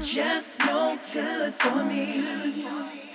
Just no good for me.